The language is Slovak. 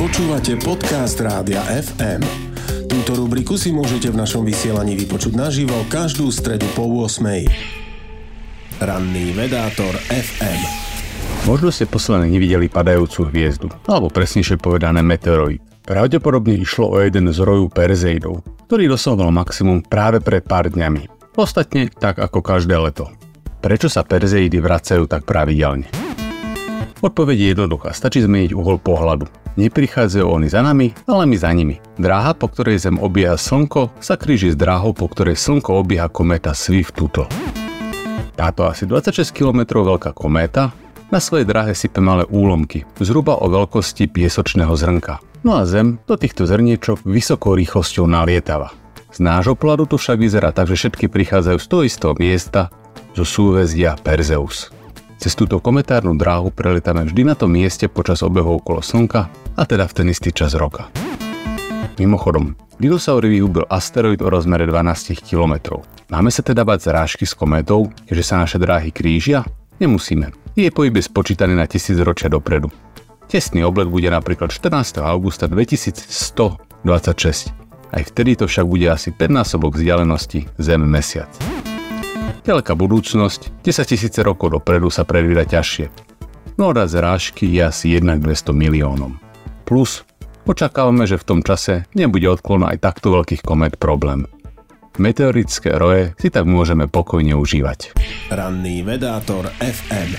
Počúvate podcast Rádia FM. Túto rubriku si môžete v našom vysielaní vypočuť naživo každú stredu po 8. Ranný vedátor FM. Možno ste posledne nevideli padajúcu hviezdu, alebo presnejšie povedané meteoroid. Pravdepodobne išlo o jeden z roju Perzeidov, ktorý dosiahol maximum práve pred pár dňami. Ostatne tak ako každé leto. Prečo sa Perzeidy vracajú tak pravidelne? Odpoveď je jednoduchá, stačí zmeniť uhol pohľadu. Neprichádzajú oni za nami, ale my za nimi. Dráha, po ktorej Zem obieha Slnko, sa kríži s dráhou, po ktorej Slnko obieha kométa Swift-Tuttle. Táto asi 26 km veľká kométa na svojej dráhe sype malé úlomky, zhruba o veľkosti piesočného zrnka. No a Zem do týchto zrniečok vysokou rýchlosťou nalietava. Z nášho pohľadu to však vyzerá tak, že všetky prichádzajú z toho istého miesta, zo súvezdia Perzeus. Cez túto kometárnu dráhu preletáme vždy na tom mieste počas obehu okolo Slnka, a teda v ten istý čas roka. Mimochodom, dinosaury vyhubil asteroid o rozmere 12 km. Máme sa teda bať zrážky s kométou, že sa naše dráhy krížia? Nemusíme. Je pohyb je spočítaný na tisíc ročia dopredu. Tesný oblet bude napríklad 14. augusta 2126. Aj vtedy to však bude asi 5 násobok vzdialenosti Zem-Mesiac. Ďaleká budúcnosť, 10 tisíce rokov dopredu sa predvída ťažšie. No raz zrážky je asi 1 200 miliónom. Plus, očakávame, že v tom čase nebude odklon aj takto veľkých komét problém. Meteorické roje si tak môžeme pokojne užívať. Ranný vedátor FM.